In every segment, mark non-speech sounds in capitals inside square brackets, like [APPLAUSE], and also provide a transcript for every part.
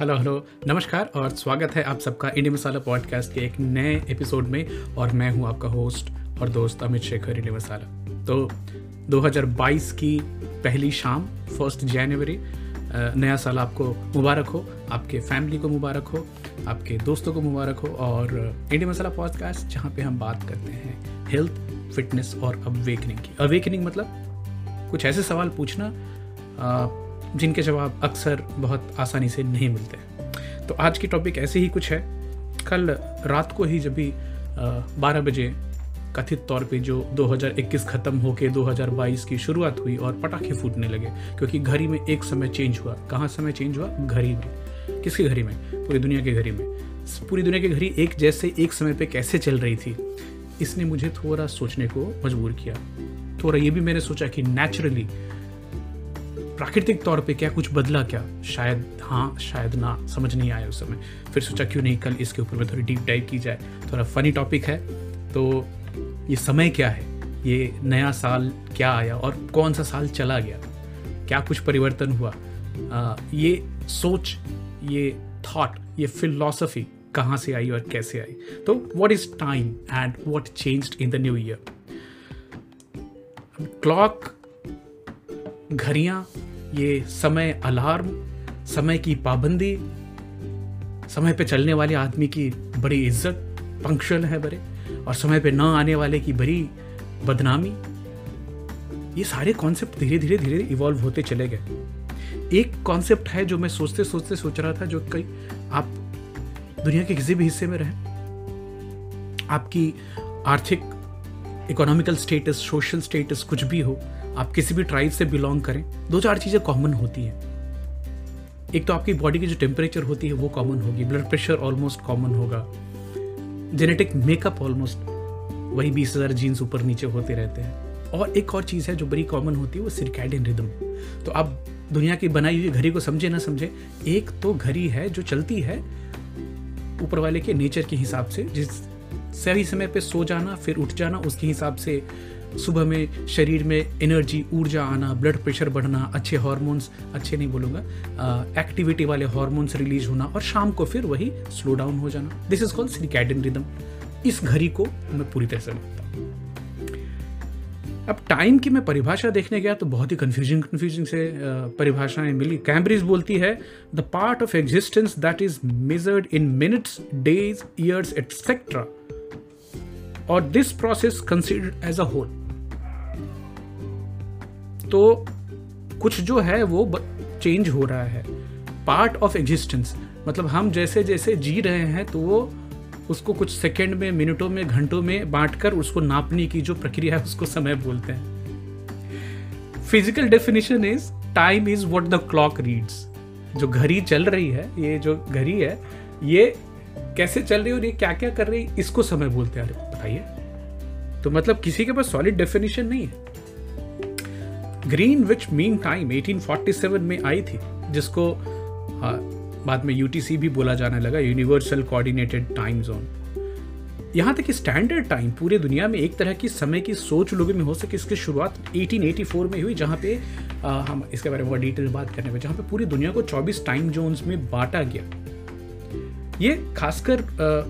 Hello hello, नमस्कार और स्वागत है आप सबका इंडिया मसाला पॉडकास्ट के एक नए एपिसोड में और मैं हूँ आपका होस्ट और दोस्त अमित शेखर इंडिया मसाला। तो 2022 की पहली शाम, फ़र्स्ट जनवरी नया साल आपको मुबारक हो, आपके फैमिली को मुबारक हो, आपके दोस्तों को मुबारक हो और इंडिया मसाला पॉडकास्ट जहाँ पे हम बात करते हैं हेल्थ, फिटनेस और अवेकनिंग की। अवेकनिंग मतलब कुछ ऐसे सवाल पूछना जिनके जवाब अक्सर बहुत आसानी से नहीं मिलते। तो आज की टॉपिक ऐसे ही कुछ है। कल रात को ही जब भी बारह बजे कथित तौर पे जो 2021 ख़त्म होके 2022 की शुरुआत हुई और पटाखे फूटने लगे, क्योंकि घड़ी में एक समय चेंज हुआ। कहाँ समय चेंज हुआ? घड़ी में। किसकी घड़ी में? पूरी दुनिया की घड़ी में। पूरी दुनिया की घड़ी एक जैसे एक समय पे कैसे चल रही थी? इसने मुझे थोड़ा सोचने को मजबूर किया। थोड़ा ये भी मैंने सोचा कि नेचुरली प्राकृतिक तौर पे क्या कुछ बदला क्या? शायद हाँ शायद ना समझ नहीं आया उस समय। फिर सोचा क्यों नहीं कल इसके ऊपर में थोड़ी डीप डाइव की जाए। थोड़ा फनी टॉपिक है। तो ये समय क्या है? ये नया साल क्या आया और कौन सा साल चला गया? क्या कुछ परिवर्तन हुआ? आ, ये सोच ये थॉट ये फिलोसफी कहाँ से आई और कैसे आई? तो what is time and what change in the new year clock घड़ियाँ, ये समय अलार्म, समय की पाबंदी, समय पे चलने वाले आदमी की बड़ी इज़्ज़त, पंक्चुअल है बड़े, और समय पे ना आने वाले की बड़ी बदनामी। ये सारे कॉन्सेप्ट धीरे धीरे धीरे इवॉल्व होते चले गए। एक कॉन्सेप्ट है जो मैं सोचते सोचते सोच रहा था, जो कई आप दुनिया के किसी भी हिस्से में रहें, आपकी आर्थिक इकोनॉमिकल स्टेटस सोशल स्टेटस कुछ भी हो आप किसी भी ट्राइब से बिलोंग करें, दो चार चीज़ें कॉमन होती हैं। एक तो आपकी बॉडी की जो टेम्परेचर होती है, वो कॉमन होगी। ब्लड प्रेशर ऑलमोस्ट कॉमन होगा। जेनेटिक मेकअप ऑलमोस्ट वही बीस हज़ार जीन्स ऊपर नीचे होते रहते हैं। और एक और चीज़ है जो बड़ी कॉमन होती है, वो सिरकैडियन रिदम तो आप दुनिया की बनाई हुई घड़ी को समझे ना समझे, एक तो घड़ी है जो चलती है ऊपर वाले के नेचर के हिसाब से, जिस सही समय पे सो जाना, फिर उठ जाना, उसके हिसाब से सुबह में शरीर में एनर्जी ऊर्जा आना ब्लड प्रेशर बढ़ना, अच्छे हॉर्मोन्स अच्छे नहीं बोलूँगा एक्टिविटी वाले हॉर्मोन्स रिलीज़ होना और शाम को फिर वही स्लो डाउन हो जाना। This is called circadian rhythm इस घड़ी को मैं पूरी तरह से मानता अब टाइम की मैं परिभाषा देखने गया तो बहुत ही कंफ्यूजिंग कंफ्यूजिंग से परिभाषाएँ मिली। कैम्ब्रिज बोलती है the part of existence that is measured in minutes days years etcetera और this process considered as a whole तो कुछ जो है वो चेंज हो रहा है। पार्ट ऑफ़ एग्जिस्टेंस मतलब हम जैसे जैसे जी रहे हैं तो वो उसको कुछ सेकंड में मिनटों में, घंटों में बांटकर उसको नापने की जो प्रक्रिया है, उसको समय बोलते हैं। Physical definition is time is what the clock reads जो घड़ी चल रही है, ये जो घड़ी है, ये कैसे चल रही है और ये क्या क्या कर रही है, इसको समय बोलते हैं। अरे, बताइए। तो मतलब किसी के पास सॉलिड डेफिनेशन नहीं है। ग्रीन विच मीन टाइम 1847 में आई थी जिसको हाँ, बाद में यूटीसी भी बोला जाने लगा यूनिवर्सल कोऑर्डिनेटेड टाइम जोन यहाँ तक कि स्टैंडर्ड टाइम पूरे दुनिया में एक तरह की समय की सोच लोगों में हो सके इसकी शुरुआत 1884 में हुई जहाँ पे आ, हम इसके बारे में डिटेल बात करने में जहाँ पे पूरी दुनिया को 24 टाइम जोन्स में बांटा गया। ये खासकर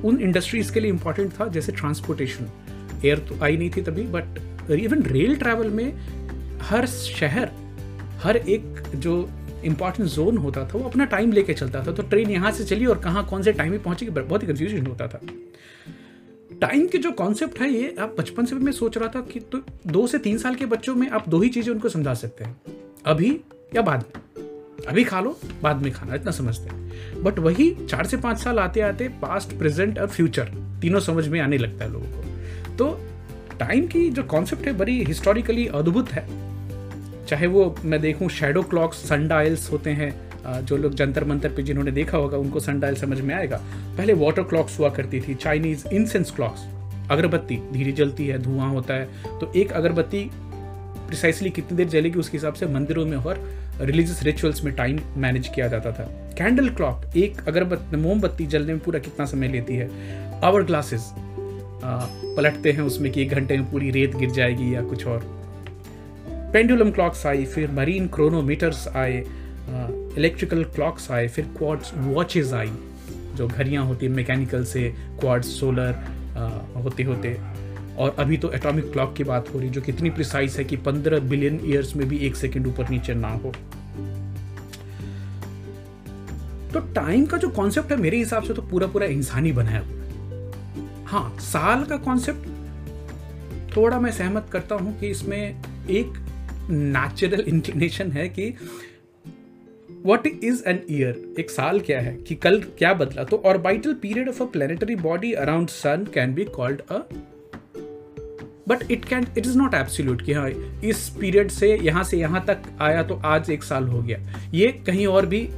उन इंडस्ट्रीज़ के लिए इंपॉर्टेंट था जैसे ट्रांसपोर्टेशन एयर तो आई नहीं थी तभी बट इवन रेल ट्रैवल में हर शहर, हर एक जो इंपॉर्टेंट जोन होता था, वो अपना टाइम लेके चलता था। तो ट्रेन यहाँ से चली और कहाँ, कौन से टाइम में पहुंचेगी बहुत ही कंफ्यूजन होता था। टाइम के जो कॉन्सेप्ट है, ये आप बचपन से भी मैं सोच रहा था कि तो दो से तीन साल के बच्चों में आप दो ही चीज़ें उनको समझा सकते हैं। अभी या बाद में। अभी खा लो, बाद में खाना, इतना समझते हैं। बट वही चार से पाँच साल आते आते पास्ट प्रेजेंट और फ्यूचर तीनों समझ में आने लगता है लोगों को। तो टाइम की जो कॉन्सेप्ट है, बड़ी हिस्टोरिकली अद्भुत है। चाहे वो मैं देखूँ शेडो क्लॉक्स सनडायल्स होते हैं जो लोग जंतर मंतर पे जिन्होंने देखा होगा, उनको सनडायल समझ में आएगा। पहले वाटर क्लॉक्स हुआ करती थी चाइनीज़ इंसेंस क्लॉक्स अगरबत्ती, धीरे जलती है, धुआँ होता है। तो एक अगरबत्ती प्रिसाइसली कितनी देर जलेगी उसके हिसाब से मंदिरों में और रिलीजियस रिचुअल्स में टाइम मैनेज किया जाता था। कैंडल क्लॉक एक अगरबत्ती, मोमबत्ती जलने में पूरा कितना समय लेती है? आवर ग्लासेस पलटते हैं उसमें कि एक घंटे में पूरी रेत गिर जाएगी या कुछ और। पेंडुलम क्लॉक्स आई फिर मरीन क्रोनोमीटर्स आए इलेक्ट्रिकल क्लॉक्स आए, फिर क्वार्ट्स वॉचेस आई, जो घड़ियाँ होती हैं, मैकेनिकल से क्वार्ट्स सोलर होते होते। और अभी तो एटॉमिक क्लॉक की बात हो रही, जो कितनी प्रिसाइज है कि पंद्रह बिलियन ईयर्स में भी एक सेकंड ऊपर नीचे ना हो। तो टाइम का जो कॉन्सेप्ट है, मेरे हिसाब से तो पूरा पूरा इंसानी बनाया हुआ हाँ साल का कॉन्सेप्ट थोड़ा मैं सहमत करता हूँ कि इसमें एक नेचुरल इंक्लिनेशन है कि वॉट इज़ एन ईयर एक साल क्या है? कि कल क्या बदला? तो orbital period of a planetary body around sun can be called a but it can it is not absolute कि हाँ इस पीरियड से यहाँ से यहाँ तक आया तो आज एक साल हो गया। ये कहीं और भी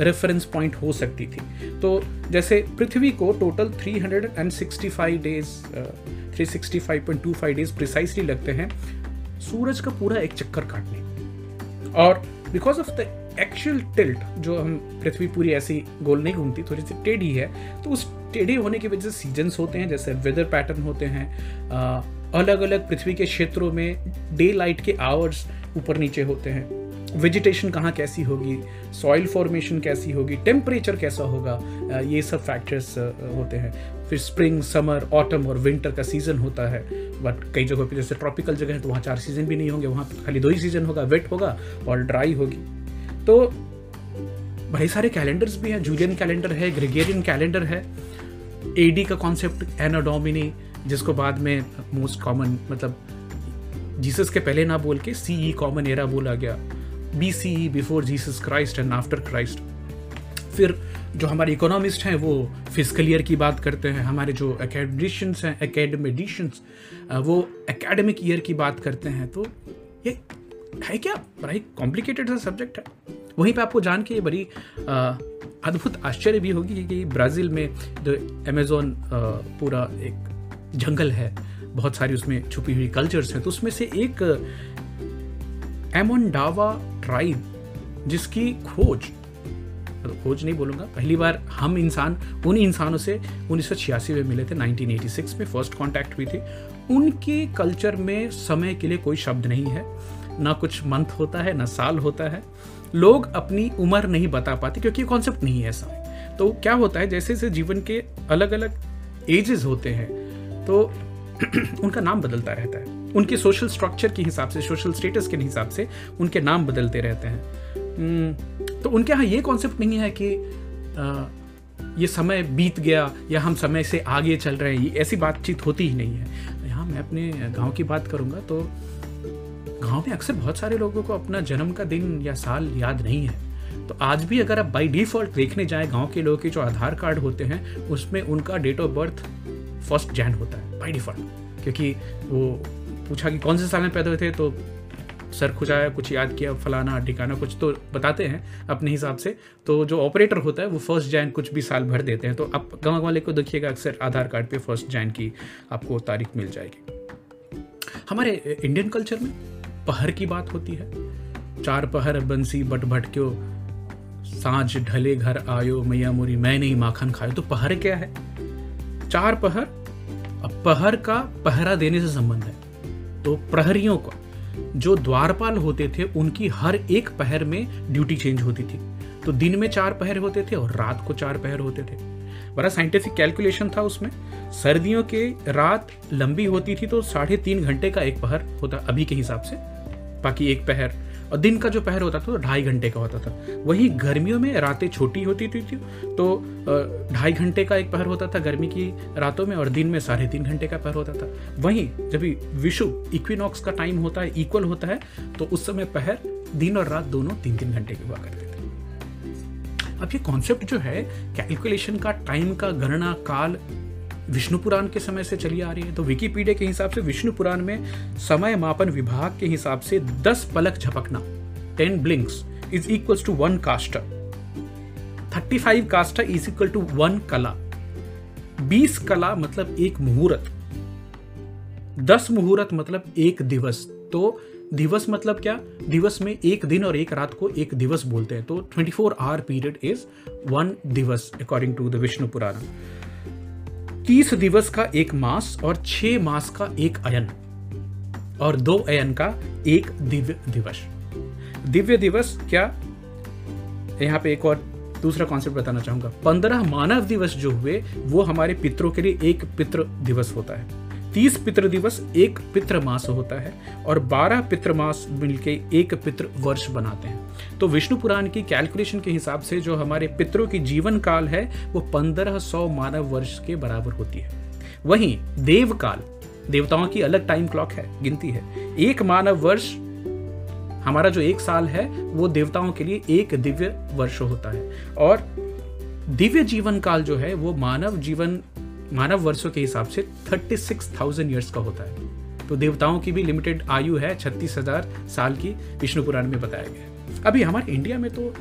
रेफरेंस पॉइंट हो सकती थी। तो जैसे पृथ्वी को total 365 days uh, 365.25 days precisely लगते हैं सूरज का पूरा एक चक्कर काटने। और because of the actual tilt जो हम पृथ्वी पूरी ऐसी गोल नहीं घूमती थोड़ी सी टेढ़ी है तो उस टेढ़े होने की वजह से सीजन्स होते हैं जैसे वेदर पैटर्न होते हैं अलग अलग पृथ्वी के क्षेत्रों में डे लाइट के आवर्स ऊपर नीचे होते हैं। वेजिटेशन कहाँ कैसी होगी सॉइल फॉर्मेशन कैसी होगी टेम्परेचर कैसा होगा ये सब फैक्टर्स होते हैं। फिर स्प्रिंग समर ऑटम और विंटर का सीज़न होता है। बट कई जगहों पे जैसे ट्रॉपिकल जगह है तो वहाँ चार सीज़न भी नहीं होंगे, वहाँ खाली दो ही सीज़न होगा वेट होगा और ड्राई होगी। तो बड़े सारे कैलेंडर्स भी हैं जूलियन कैलेंडर है ग्रेगेरियन कैलेंडर है। एडी का कॉन्सेप्ट एनाडोमिनी जिसको बाद में मोस्ट कॉमन मतलब जीसस के पहले ना बोल के सी ई कॉमन एरा बोला गया। B C E before Jesus Christ and after Christ फिर जो हमारे इकोनॉमिस्ट हैं, वो फ़िज़िकल ईयर की बात करते हैं। हमारे जो एकेडमिशियंस हैं एकेडमेडिशंस वो एकेडमिक ईयर की बात करते हैं। तो ये है क्या? बड़ा ही कॉम्प्लिकेटेड सा सब्जेक्ट है। वहीं पे आपको जान के ये बड़ी अद्भुत आश्चर्य भी होगी कि ब्राज़ील में जो अमेजोन पूरा एक जंगल है, बहुत सारी उसमें छुपी हुई कल्चर्स हैं। तो उसमें से एक एमोनडावा ट्राइब, जिसकी खोज मतलब खोज नहीं बोलूँगा, पहली बार हम इंसान, उन इंसानों से उन्नीस सौ छियासी में मिले थे 1986 में फ़र्स्ट कांटेक्ट हुई थी। उनके कल्चर में समय के लिए कोई शब्द नहीं है, ना कुछ मंथ होता है, ना साल होता है। लोग अपनी उम्र नहीं बता पाते, क्योंकि कॉन्सेप्ट नहीं है ऐसा। तो क्या होता है, जैसे जैसे जीवन के अलग अलग एजेस होते हैं तो [CLEARS THROAT] उनका नाम बदलता रहता है। उनके सोशल स्ट्रक्चर के हिसाब से सोशल स्टेटस के हिसाब से उनके नाम बदलते रहते हैं। हम्म, तो उनके यहाँ ये कॉन्सेप्ट नहीं है कि ये समय बीत गया या हम समय से आगे चल रहे हैं ऐसी बातचीत होती ही नहीं है। यहाँ मैं अपने गाँव की बात करूँगा तो गाँव में अक्सर बहुत सारे लोगों को अपना जन्म का दिन या साल याद नहीं है। तो आज भी अगर आप बाई डिफ़ॉल्ट देखने जाएँ गाँव के लोगों के जो आधार कार्ड होते हैं उसमें उनका date of birth first Jan होता है बाई डिफ़ॉल्ट क्योंकि वो पूछा कि कौन से साल में पैदा हुए थे तो सर खुजाया कुछ याद किया, फलाना ठिकाना कुछ तो बताते हैं अपने हिसाब से। तो जो ऑपरेटर होता है, वो फ़र्स्ट जैन कुछ भी साल भर देते हैं। तो आप गाँव वाले को देखिएगा, अक्सर आधार कार्ड पे फ़र्स्ट जैन की आपको तारीख मिल जाएगी। हमारे इंडियन कल्चर में पहर की बात होती है। चार पहर बंसी बट भटक्यो, साँझ ढले घर आयो, मैया मोरी, मैं नहीं माखन खायो। तो पहर क्या है? चार पहर, अब पहर का पहरा देने से संबंध है। तो प्रहरियों का, जो द्वारपाल होते थे, उनकी हर एक पहर में ड्यूटी चेंज होती थी। तो दिन में चार पहर होते थे और रात को चार पहर होते थे। बड़ा साइंटिफिक कैलकुलेशन था उसमें। सर्दियों के रात लंबी होती थी तो साढ़े तीन घंटे का एक पहर होता अभी के हिसाब से। बाकी एक पहर और दिन का जो पहर होता था तो ढाई घंटे का होता था। वही गर्मियों में रातें छोटी होती थी, थी। तो ढाई घंटे का एक पहर होता था गर्मी की रातों में और दिन में साढ़े तीन घंटे का पहर होता था। वहीं जब विशु इक्विनॉक्स का टाइम होता है इक्वल होता है तो उस समय पहर दिन और रात दोनों तीन तीन घंटे के हुआ करते थे। अब ये कॉन्सेप्ट जो है कैलकुलेशन का टाइम का गणना काल विष्णु पुराण के समय से चली आ रही है तो विकीपीडिया के हिसाब से विष्णु पुराण में समय मापन विभाग के हिसाब से दस पलक झपकना ten blinks is equal to one caster thirty five कास्टर इज़ इक्वल टू वन कला बीस कला मतलब एक मुहूर्त, दस मुहूर्त मतलब एक दिवस तो दिवस मतलब क्या? दिवस में एक दिन और एक रात को एक दिवस बोलते हैं तो 24 four hour period is one दिवस according to the Vishnu Purana तीस दिवस का एक मास और छह मास का एक अयन। और दो अयन का एक दिव्य दिवस। दिव्य दिवस क्या? यहाँ पे एक और दूसरा कॉन्सेप्ट बताना चाहूँगा। पंद्रह मानव दिवस जो हुए, वो हमारे पितरों के लिए एक पितृ दिवस होता है। तीस पितृ दिवस एक पितृ मास होता है और बारह पितृ मास मिलके एक पितृ वर्ष बनाते हैं। तो विष्णु पुराण की कैलकुलेशन के हिसाब से जो हमारे पितरों की जीवन काल है, वो पंद्रह सौ मानव वर्ष के बराबर होती है। वहीं देव काल, देवताओं की अलग टाइम क्लॉक है, गिनती है। एक मानव वर्ष, हमारा जो एक साल है, वो देवताओं के लिए एक दिव्य वर्ष होता है। और दिव्य जीवन काल जो है, वो मानव जीवन मानव वर्षों के हिसाब से थर्टी सिक्स थाउज़ेंड ईयर्स का होता है। तो देवताओं की भी लिमिटेड आयु है, छत्तीस हज़ार साल की विष्णु पुराण में बताया गया अभी हमारे इंडिया में तो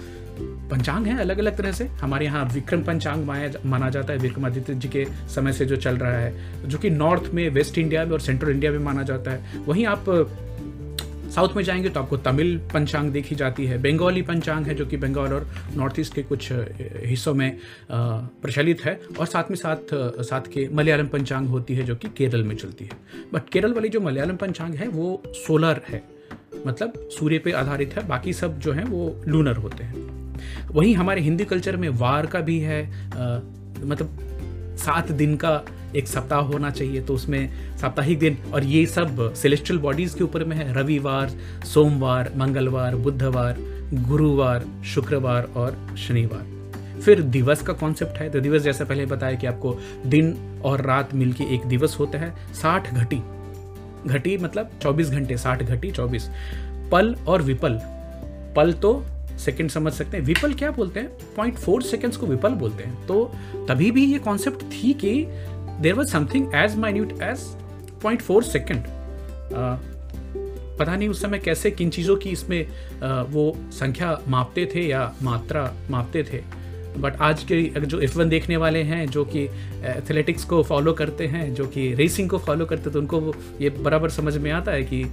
पंचांग है अलग अलग तरह से। हमारे यहाँ विक्रम पंचांग माना जाता है, विक्रमादित्य जी के समय से जो चल रहा है, जो कि नॉर्थ में वेस्ट इंडिया में और सेंट्रल इंडिया में माना जाता है। वहीं आप साउथ में जाएँगे तो आपको तमिल पंचांग देखी जाती है बंगाली पंचांग है जो कि बंगाल और नॉर्थ ईस्ट के कुछ हिस्सों में प्रचलित है और साथ में साथ साथ के मलयालम पंचांग होती है जो कि केरल में चलती है। बट केरल वाली जो मलयालम पंचांग है वो सोलर है मतलब सूर्य पे आधारित है बाकी सब जो हैं वो लूनर होते हैं। वहीं हमारे हिंदी कल्चर में वार का भी है आ, मतलब सात दिन का एक सप्ताह होना चाहिए तो उसमें साप्ताहिक दिन। और ये सब सेलेस्ट्रियल बॉडीज के ऊपर में है। रविवार, सोमवार, मंगलवार, बुधवार, गुरुवार, शुक्रवार और शनिवार। फिर दिवस का कॉन्सेप्ट है। तो दिवस जैसा पहले बताया कि आपको दिन और रात मिलके एक दिवस होता है। साठ घटी। घटी मतलब 24 घंटे। 60 घटी 24 पल और विपल। पल तो सेकंड समझ सकते हैं। विपल क्या बोलते हैं? पॉइंट फोर सेकेंड्स को विपल बोलते हैं। तो तभी भी ये कॉन्सेप्ट थी कि there was something as minute as point four second पता नहीं उस समय कैसे किन चीज़ों की इसमें uh, वो संख्या मापते थे या मात्रा मापते थे। बट आज के जो वन देखने वाले हैं जो कि एथलेटिक्स को फॉलो करते हैं जो कि रेसिंग को फॉलो करते तो उनको ये बराबर समझ में आता है कि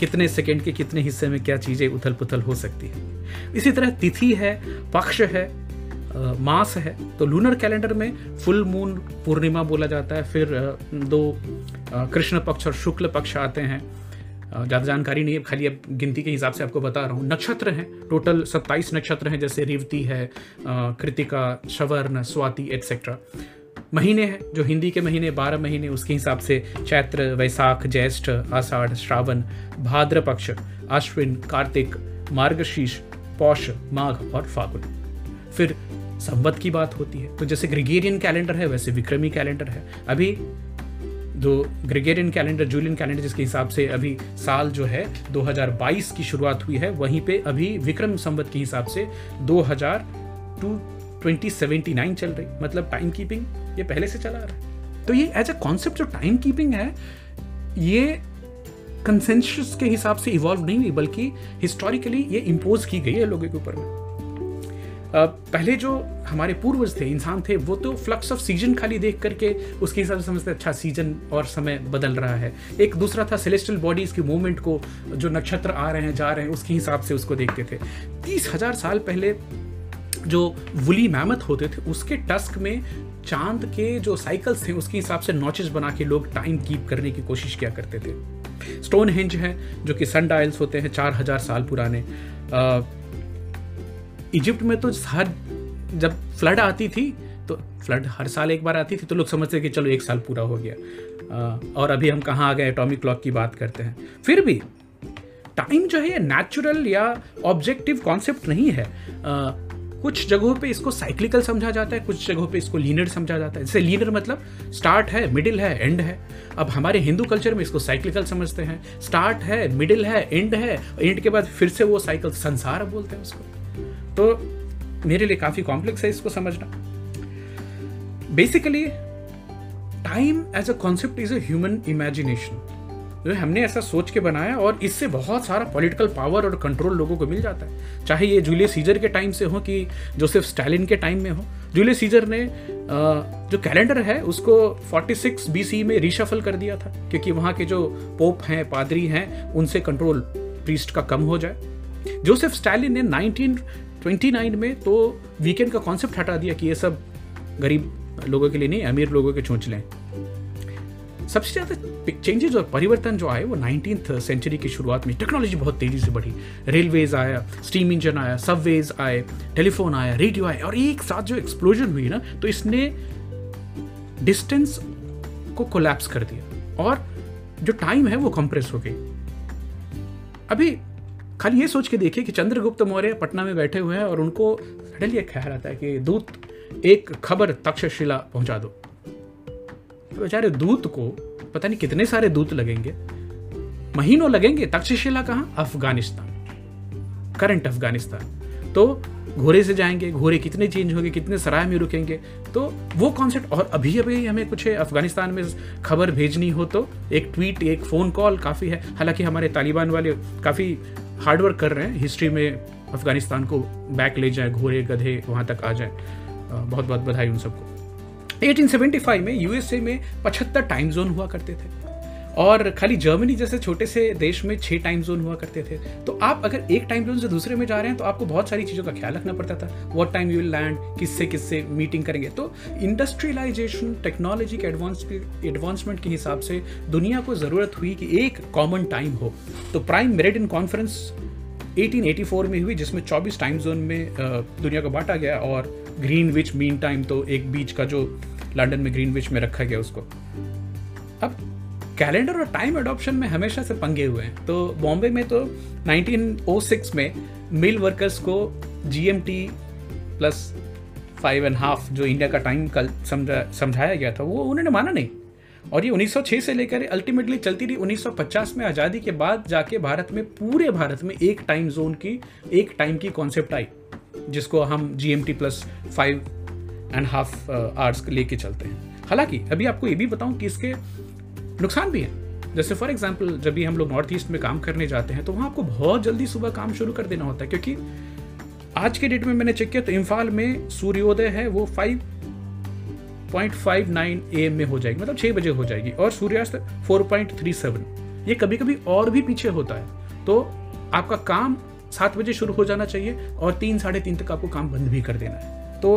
कितने सेकेंड के कितने हिस्से में क्या चीज़ें उथल पुथल हो सकती है। इसी तरह तिथि है पक्ष है आ, मास है तो लूनर कैलेंडर में फुल मून पूर्णिमा बोला जाता है, फिर दो कृष्ण पक्ष और शुक्ल पक्ष आते हैं। ज़्यादा जानकारी नहीं है, खाली अब गिनती के हिसाब से आपको बता रहा हूँ। नक्षत्र हैं टोटल सत्ताईस नक्षत्र हैं, जैसे रेवती है कृतिका शवर्ण स्वाति एटसेट्रा महीने हैं, जो हिंदी के महीने, बारह महीने, उसके हिसाब से चैत्र, वैसाख, ज्येष्ठ, आषाढ़, श्रावण, भाद्र पक्ष, अश्विन, कार्तिक, मार्गशीर्ष, पौष, माघ और फागुन। फिर संवत की बात होती है। तो जैसे ग्रिगेरियन कैलेंडर है, वैसे विक्रमी कैलेंडर है। अभी जो ग्रेगेरियन कैलेंडर जूलियन कैलेंडर जिसके हिसाब से अभी साल जो है 2022 की शुरुआत हुई है, वहीं पे अभी विक्रम संवत के हिसाब से 2000 टू 2079 चल रही। मतलब टाइम कीपिंग ये पहले से चला रहा है। तो ये एज अ कॉन्सेप्ट जो टाइम कीपिंग है, ये कंसेंसस के हिसाब से इवॉल्व नहीं हुई, बल्कि हिस्टोरिकली ये इम्पोज की गई है लोगों के ऊपर में। पहले जो हमारे पूर्वज थे, इंसान थे, वो तो फ्लक्स ऑफ़ सीज़न खाली देख करके उसके हिसाब से समझते अच्छा सीज़न और समय बदल रहा है। एक दूसरा था सेलेस्टियल बॉडीज की मूवमेंट को, जो नक्षत्र आ रहे हैं, जा रहे हैं, उसके हिसाब से उसको देखते थे। तीस हज़ार साल पहले जो वुली मैमथ होते थे, उसके टस्क में चाँद के जो साइकिल्स थे, उसके हिसाब से नॉचेस बना के लोग टाइम कीप करने की कोशिश किया करते थे। स्टोन हिंज है, जो कि सन डायल्स होते हैं, चार हज़ार साल पुराने। इजिप्ट में तो हर जब फ्लड आती थी तो फ्लड हर साल एक बार आती थी तो लोग समझते कि चलो एक साल पूरा हो गया। और अभी हम कहाँ आ गए एटॉमिक क्लॉक की बात करते हैं। फिर भी टाइम जो है नेचुरल या ऑब्जेक्टिव कॉन्सेप्ट नहीं है। आ, कुछ जगहों पे इसको साइक्लिकल समझा जाता है कुछ जगहों पे इसको लीनर समझा जाता है। जैसे लीनर मतलब स्टार्ट है मिडिल है एंड है। अब हमारे हिंदू कल्चर में इसको साइक्लिकल समझते हैं। स्टार्ट है मिडिल है एंड है एंड के बाद फिर से वो साइकिल संसार बोलते हैं उसको। तो मेरे लिए काफ़ी कॉम्प्लेक्स है इसको समझना। Basically time as a concept is a human imagination जो हमने ऐसा सोच के बनाया और इससे बहुत सारा पॉलिटिकल पावर और कंट्रोल लोगों को मिल जाता है। चाहे ये जूलियस सीजर के टाइम से हो कि जोसेफ स्टैलिन के टाइम में हो। जूलियस सीजर ने जो कैलेंडर है, उसको 46 बीसी में रिशफल कर दिया था, क्योंकि वहाँ के जो पोप हैं पादरी हैं, उनसे कंट्रोल प्रीस्ट का कम हो जाए। जोसेफ स्टैलिन ने 29 में तो वीकेंड का कॉन्सेप्ट हटा दिया कि ये सब गरीब लोगों के लिए नहीं, अमीर लोगों के चोंच लें। सबसे ज़्यादा चेंजेस और परिवर्तन जो आए, वो नाइनटीन सेंचुरी की शुरुआत में टेक्नोलॉजी बहुत तेज़ी से बढ़ी। रेलवेज आया स्टीम इंजन आया सबवेज आए टेलीफोन आया रेडियो आया और एक साथ जो एक्सप्लोजन हुई ना तो इसने डिस्टेंस को कोलैप्स कर दिया। और जो टाइम है, वो कंप्रेस हो गई। अभी खाली ये सोच के देखिए कि चंद्रगुप्त मौर्य पटना में बैठे हुए हैं और उनको सडनली एक ख्याल आता है कि दूत एक खबर तक्षशिला पहुँचा दो। तो बेचारे दूत को पता नहीं कितने सारे दूत लगेंगे। महीनों लगेंगे। तक्षशिला कहाँ? अफ़गानिस्तान। करंट अफ़गानिस्तान। तो घोड़े से जाएँगे। घोड़े कितने चेंज होंगे, कितने सराय में रुकेंगे। तो वो कॉन्सेप्ट और अभी अभी हमें कुछ अफ़गानिस्तान में खबर भेजनी हो तो एक ट्वीट एक फ़ोन कॉल काफ़ी है। हालाँकि हमारे तालिबान वाले काफ़ी हार्डवर्क कर रहे हैं। हिस्ट्री में अफ़गानिस्तान को बैक ले जाए, घोड़े, गधे, वहाँ तक आ जाए। बहुत बहुत बधाई उन सबको। 1875 में यूएसए में 75 टाइम जोन हुआ करते थे। और खाली जर्मनी जैसे छोटे से देश में छह टाइम जोन हुआ करते थे। तो आप अगर एक टाइम जोन से दूसरे में जा रहे हैं तो आपको बहुत सारी चीज़ों का ख्याल रखना पड़ता था। What time you will land किससे किससे मीटिंग करेंगे। तो इंडस्ट्रियलाइजेशन टेक्नोलॉजी के एडवांस एडवांसमेंट के हिसाब से दुनिया को ज़रूरत हुई कि एक कॉमन टाइम हो। तो प्राइम मेरिडियन कॉन्फ्रेंस 1884 में हुई, जिसमें 24 टाइम जोन में दुनिया को बांटा गया और ग्रीन विच मीन टाइम तो एक बीच का जो लंदन में ग्रीन विच में रखा गया उसको। अब कैलेंडर और टाइम अडॉप्शन में हमेशा से पंगे हुए हैं। तो बॉम्बे में तो 1906 में मिल वर्कर्स को GMT plus five and half जो इंडिया का टाइम कल समझा समझाया गया था, वो उन्होंने माना नहीं। और ये 1906 से लेकर अल्टीमेटली चलती रही 1950 में आज़ादी के बाद जाके भारत में, पूरे भारत में एक टाइम जोन की एक टाइम की कॉन्सेप्ट आई, जिसको हम G M T plus five and half hours लेके चलते हैं। हालाँकि, अभी आपको ये भी बताऊँ कि इसके नुकसान भी है। जैसे फॉर एग्ज़ाम्पल जब भी हम लोग नॉर्थ ईस्ट में काम करने जाते हैं तो वहाँ आपको बहुत जल्दी सुबह काम शुरू कर देना होता है, क्योंकि आज के डेट में मैंने चेक किया तो इम्फाल में सूर्योदय है वो five point five nine A M में हो जाएगी मतलब छः बजे हो जाएगी, और सूर्यास्त फोर पॉइंट थ्री सेवन ये कभी कभी और भी पीछे होता है। तो आपका काम सात बजे शुरू हो जाना चाहिए, और तीन, साढ़े तीन तक आपको काम बंद भी कर देना है। तो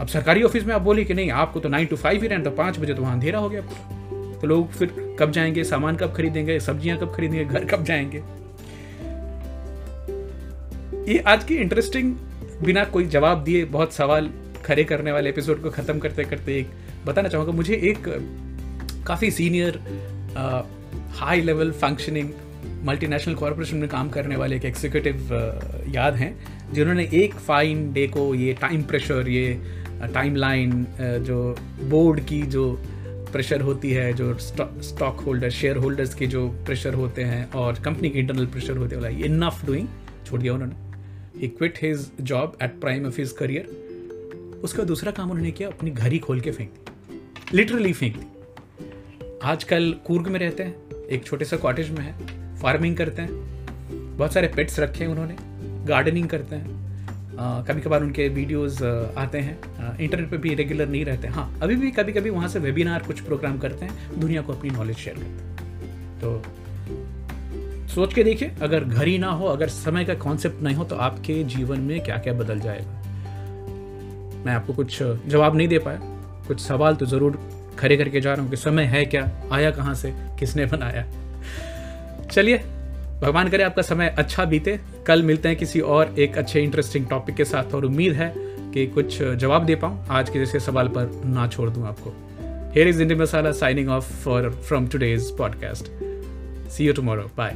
अब सरकारी ऑफ़िस में आप बोले कि नहीं, आपको तो नाइन टू फाइव ही रहना तो पाँच बजे तो वहाँ अंधेरा हो गया पूरा तो लोग फिर कब जाएँगे, सामान कब खरीदेंगे, सब्ज़ियाँ कब खरीदेंगे, घर कब जाएँगे? ये आज की इंटरेस्टिंग बिना कोई जवाब दिए बहुत सवाल खड़े करने वाले एपिसोड को ख़त्म करते करते एक बताना चाहूँगा, मुझे एक काफ़ी senior high level functioning multinational corporation में काम करने वाले एक एग्जीक्यूटिव याद हैं, जिन्होंने एक फाइन डे को ये टाइम प्रेशर ये टाइम लाइन जो बोर्ड की जो प्रेशर होती है, जो स्टॉक होल्डर शेयर होल्डर्स के जो प्रेशर होते हैं और कंपनी के इंटरनल प्रेशर होते हैं इनफ डूइंग छोड़ दिया उन्होंने. He quit his job at prime of his career उसका दूसरा काम उन्होंने किया, अपनी घर ही खोल के फेंक दी। लिटरली फेंक दी। आजकल कूर्ग में रहते हैं, एक छोटे से कॉटेज में है फ़ार्मिंग करते हैं, बहुत सारे पेट्स रखे हैं उन्होंने गार्डनिंग करते हैं। कभी कभार उनके वीडियोस आते हैं। इंटरनेट पे भी रेगुलर नहीं रहते। हाँ अभी भी कभी कभी वहाँ से वेबिनार कुछ प्रोग्राम करते हैं, दुनिया को अपनी नॉलेज शेयर करते हैं। तो सोच के देखिए, अगर घर ही ना हो, अगर समय का कॉन्सेप्ट नहीं हो तो आपके जीवन में क्या क्या बदल जाएगा? मैं आपको कुछ जवाब नहीं दे पाया। कुछ सवाल तो ज़रूर खड़े करके जा रहा हूँ कि समय है क्या? आया कहाँ से? किसने बनाया? चलिए, भगवान करे आपका समय अच्छा बीते। कल मिलते हैं किसी और एक अच्छे इंटरेस्टिंग टॉपिक के साथ और उम्मीद है कि कुछ जवाब दे पाऊँ। आज के जैसे सवाल पर ना छोड़ दूँ आपको। Here is Indie Masala signing off for from today's podcast see you tomorrow bye